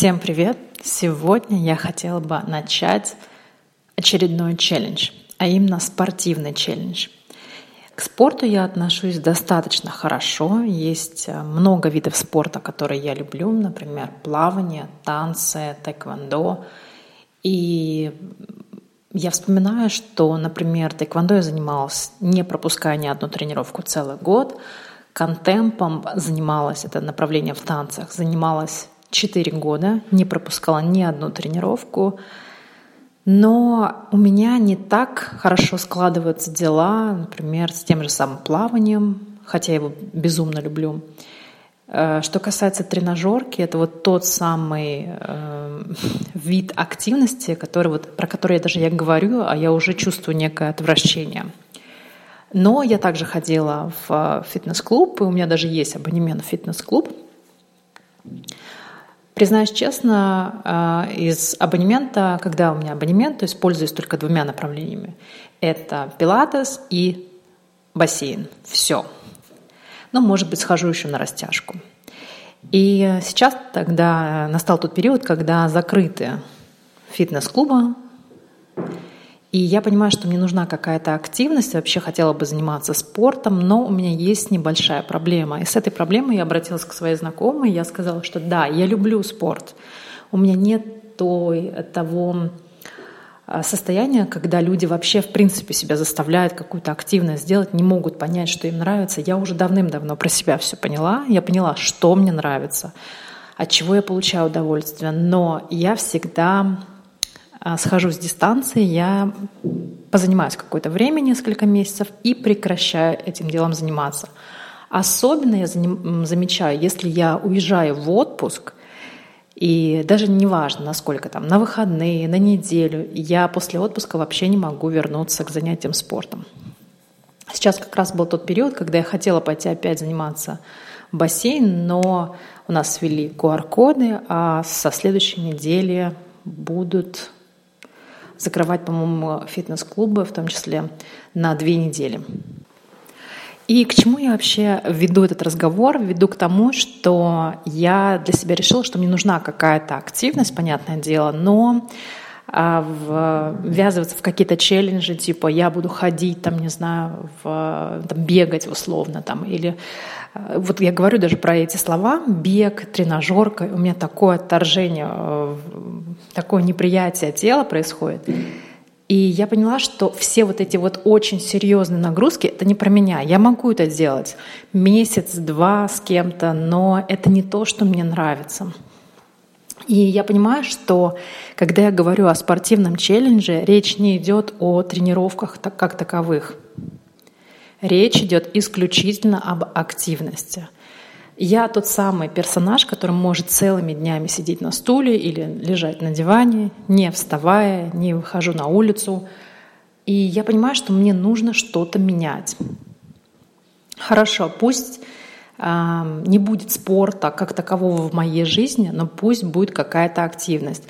Всем привет! Сегодня я хотела бы начать очередной челлендж, а именно спортивный челлендж. К спорту я отношусь достаточно хорошо. Есть э, много видов спорта, которые я люблю, например, плавание, танцы, тэквондо. И я вспоминаю, что, например, тэквондо я занималась, не пропуская ни одну тренировку целый год. Контемпом занималась, это направление в танцах, занималась 4 года, не пропускала ни одну тренировку. Но у меня не так хорошо складываются дела, например, с тем же самым плаванием, хотя я его безумно люблю. Э, что касается тренажерки, это вот тот самый э, вид активности, который вот, про который я даже я говорю, а я уже чувствую некое отвращение. Но я также ходила в фитнес-клуб, и у меня даже есть абонемент в фитнес-клуб. Признаюсь честно, э, из абонемента, когда у меня абонемент, то есть только двумя направлениями. Это пилатес и бассейн. Все. Ну, может быть, схожу еще на растяжку. И сейчас тогда настал тот период, когда закрыты фитнес-клубы, и я понимаю, что мне нужна какая-то активность, вообще хотела бы заниматься спортом, но у меня есть небольшая проблема. И с этой проблемой я обратилась к своей знакомой, я сказала, что да, я люблю спорт. У меня нет той, того а, состояния, когда люди вообще в принципе себя заставляют какую-то активность сделать, не могут понять, что им нравится. Я уже давным-давно про себя все поняла. Я поняла, что мне нравится, от чего я получаю удовольствие. Но я всегда схожу с дистанции, я позанимаюсь какое-то время, несколько месяцев, и прекращаю этим делом заниматься. Особенно я замечаю, если я уезжаю в отпуск, и даже не важно, насколько там, на выходные, на неделю, я после отпуска вообще не могу вернуться к занятиям спортом. Сейчас как раз был тот период, когда я хотела пойти опять заниматься в бассейн, но у нас ввели QR-коды, а со следующей недели будут закрывать, по-моему, фитнес-клубы, в том числе на две недели. И к чему я вообще веду этот разговор? Веду к тому, что я для себя решила, что мне нужна какая-то активность, понятное дело, но а, ввязываться в какие-то челленджи, типа я буду ходить, там, не знаю, в, там, бегать условно, там, или а, вот я говорю даже про эти слова, бег, тренажерка, у меня такое отторжение, э, такое неприятие тела происходит. И я поняла, что все вот эти вот очень серьезные нагрузки — это не про меня. Я могу это делать месяц-два с кем-то, но это не то, что мне нравится. И я понимаю, что когда я говорю о спортивном челлендже, речь не идет о тренировках как таковых. Речь идет исключительно об активности — я тот самый персонаж, который может целыми днями сидеть на стуле или лежать на диване, не вставая, не выхожу на улицу. И я понимаю, что мне нужно что-то менять. Хорошо, пусть не будет спорта как такового в моей жизни, но пусть будет какая-то активность.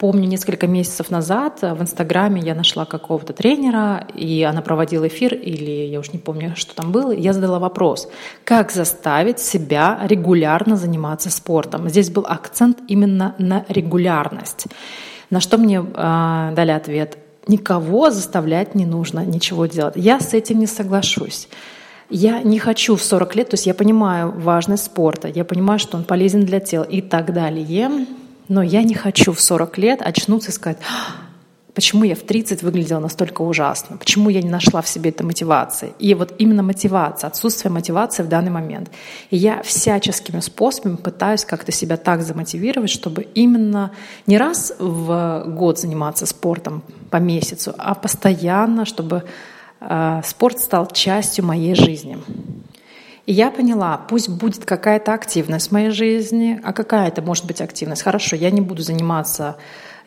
Помню, несколько месяцев назад в Инстаграме я нашла какого-то тренера, и она проводила эфир, или я уж не помню, что там было, я задала вопрос, как заставить себя регулярно заниматься спортом. Здесь был акцент именно на регулярность. На что мне э, дали ответ, никого заставлять не нужно ничего делать. Я с этим не соглашусь. Я не хочу в 40 лет, то есть я понимаю важность спорта, я понимаю, что он полезен для тела и так далее, но я не хочу в 40 лет очнуться и сказать, «А, почему я в 30 выглядела настолько ужасно, почему я не нашла в себе этой мотивации. И вот именно мотивация, отсутствие мотивации в данный момент. И я всяческими способами пытаюсь как-то себя так замотивировать, чтобы именно не раз в год заниматься спортом по месяцу, а постоянно, чтобы спорт стал частью моей жизни. И я поняла, пусть будет какая-то активность в моей жизни, а какая это может быть активность? Хорошо, я не буду заниматься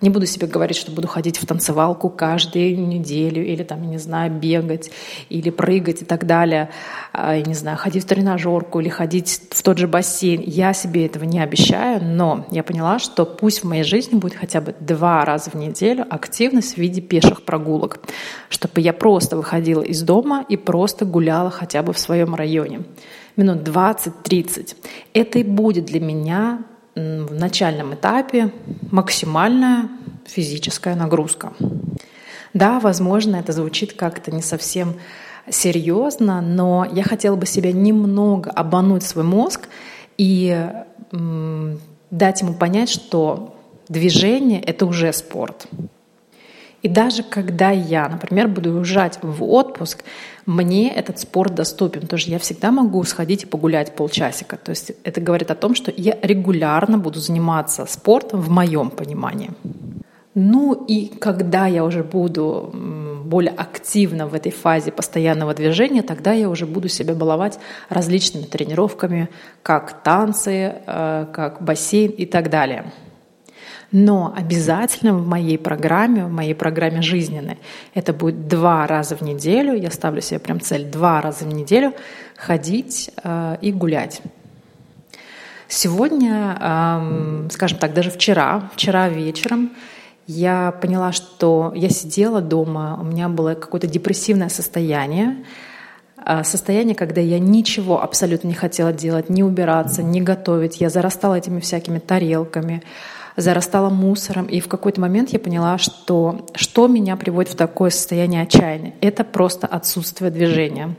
не буду себе говорить, что буду ходить в танцевалку каждую неделю или там, я не знаю, бегать или прыгать и так далее. А, я не знаю, ходить в тренажерку или ходить в тот же бассейн. Я себе этого не обещаю, но я поняла, что пусть в моей жизни будет хотя бы два раза в неделю активность в виде пеших прогулок, чтобы я просто выходила из дома и просто гуляла хотя бы в своем районе минут 20-30. Это и будет для меня в начальном этапе максимальная физическая нагрузка. Да, возможно, это звучит как-то не совсем серьезно, но я хотела бы себя немного обмануть свой мозг и дать ему понять, что движение — это уже спорт. И даже когда я, например, буду уезжать в отпуск, мне этот спорт доступен, потому что я всегда могу сходить и погулять полчасика. То есть это говорит о том, что я регулярно буду заниматься спортом в моем понимании. Ну и когда я уже буду более активно в этой фазе постоянного движения, тогда я уже буду себя баловать различными тренировками, как танцы, э, как бассейн и так далее. Но обязательно в моей программе, в моей программе жизненной, это будет два раза в неделю, я ставлю себе прям цель два раза в неделю ходить э, и гулять. Сегодня, э, скажем так, даже вчера, вчера вечером я поняла, что я сидела дома, у меня было какое-то депрессивное состояние, э, состояние, когда я ничего абсолютно не хотела делать, не убираться, не готовить. Я зарастала этими всякими тарелками, зарастала мусором. И в какой-то момент я поняла, что что меня приводит в такое состояние отчаяния? Это просто отсутствие движения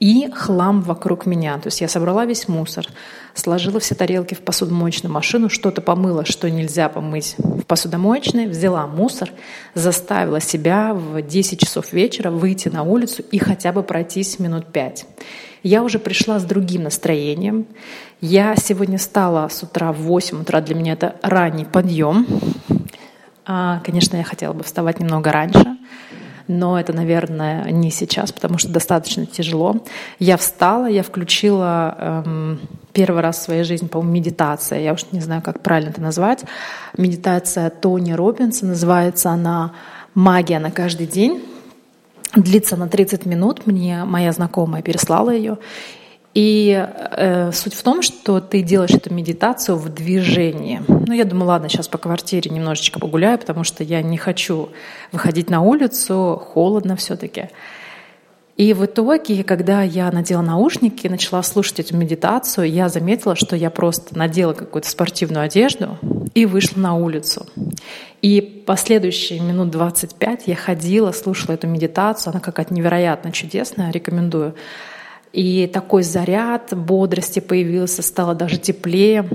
и хлам вокруг меня. То есть я собрала весь мусор, сложила все тарелки в посудомоечную машину, что-то помыла, что нельзя помыть в посудомоечной, взяла мусор, заставила себя в 10 часов вечера выйти на улицу и хотя бы пройтись минут 5. Я уже пришла с другим настроением. Я сегодня встала с утра в 8 утра. Для меня это ранний подъем. А, конечно, я хотела бы вставать немного раньше, но это, наверное, не сейчас, потому что достаточно тяжело. Я встала, я включила эм, первый раз в своей жизни, по-моему, медитация. Я уж не знаю, как правильно это назвать. Медитация Тони Робинса. Называется она «Магия на каждый день». Длится на 30 минут. Мне моя знакомая переслала ее. И э, суть в том, что ты делаешь эту медитацию в движении. Ну, я думаю, ладно, сейчас по квартире немножечко погуляю, потому что я не хочу выходить на улицу, холодно все-таки. И в итоге, когда я надела наушники и начала слушать эту медитацию, я заметила, что я просто надела какую-то спортивную одежду и вышла на улицу. И последующие минут 25 я ходила, слушала эту медитацию. Она какая-то невероятно чудесная, рекомендую. И такой заряд бодрости появился, стало даже теплее.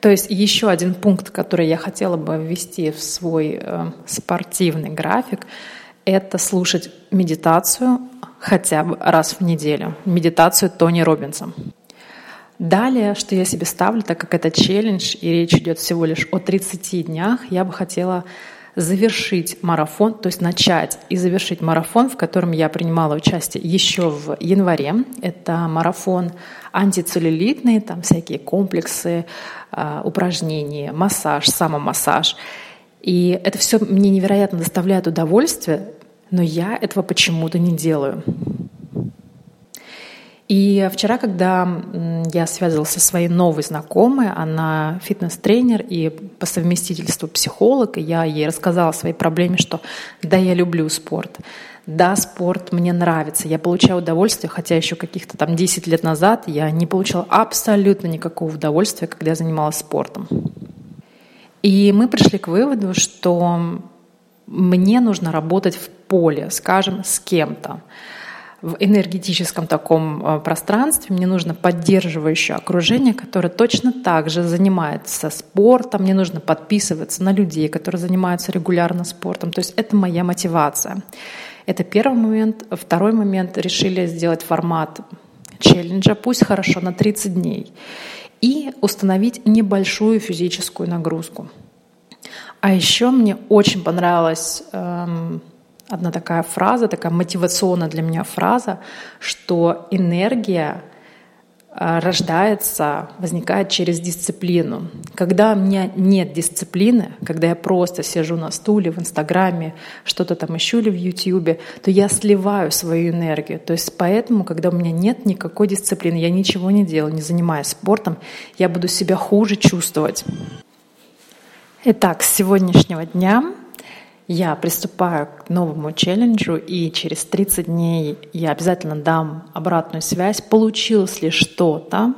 То есть еще один пункт, который я хотела бы ввести в свой э, спортивный график, это слушать медитацию хотя бы раз в неделю. Медитацию Тони Робинса. Далее, что я себе ставлю, так как это челлендж, и речь идет всего лишь о 30 днях, я бы хотела завершить марафон, то есть начать и завершить марафон, в котором я принимала участие еще в январе. Это марафон антицеллюлитный, там всякие комплексы, а, упражнения, массаж, самомассаж. И это все мне невероятно доставляет удовольствие, но я этого почему-то не делаю. И вчера, когда я связывалась со своей новой знакомой, она фитнес-тренер и по совместительству психолог, и я ей рассказала о своей проблеме, что да, я люблю спорт, да, спорт мне нравится, я получаю удовольствие, хотя еще каких-то там 10 лет назад я не получала абсолютно никакого удовольствия, когда я занималась спортом. И мы пришли к выводу, что мне нужно работать в поле, скажем, с кем-то в энергетическом таком э, пространстве, мне нужно поддерживающее окружение, которое точно так же занимается спортом, мне нужно подписываться на людей, которые занимаются регулярно спортом. То есть это моя мотивация. Это первый момент. Второй момент, решили сделать формат челленджа, пусть хорошо, на 30 дней, и установить небольшую физическую нагрузку. А еще мне очень понравилось эм, одна такая фраза, такая мотивационная для меня фраза, что энергия э, рождается, возникает через дисциплину. Когда у меня нет дисциплины, когда я просто сижу на стуле в Инстаграме, что-то там ищу или в Ютьюбе, то я сливаю свою энергию. То есть поэтому, когда у меня нет никакой дисциплины, я ничего не делаю, не занимаюсь спортом, я буду себя хуже чувствовать. Итак, с сегодняшнего дня я приступаю к новому челленджу, и через 30 дней я обязательно дам обратную связь, получилось ли что-то,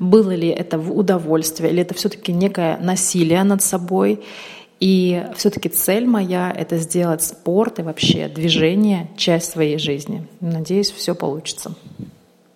было ли это в удовольствие, или это все-таки некое насилие над собой. И все-таки цель моя — это сделать спорт и вообще движение часть своей жизни. Надеюсь, все получится.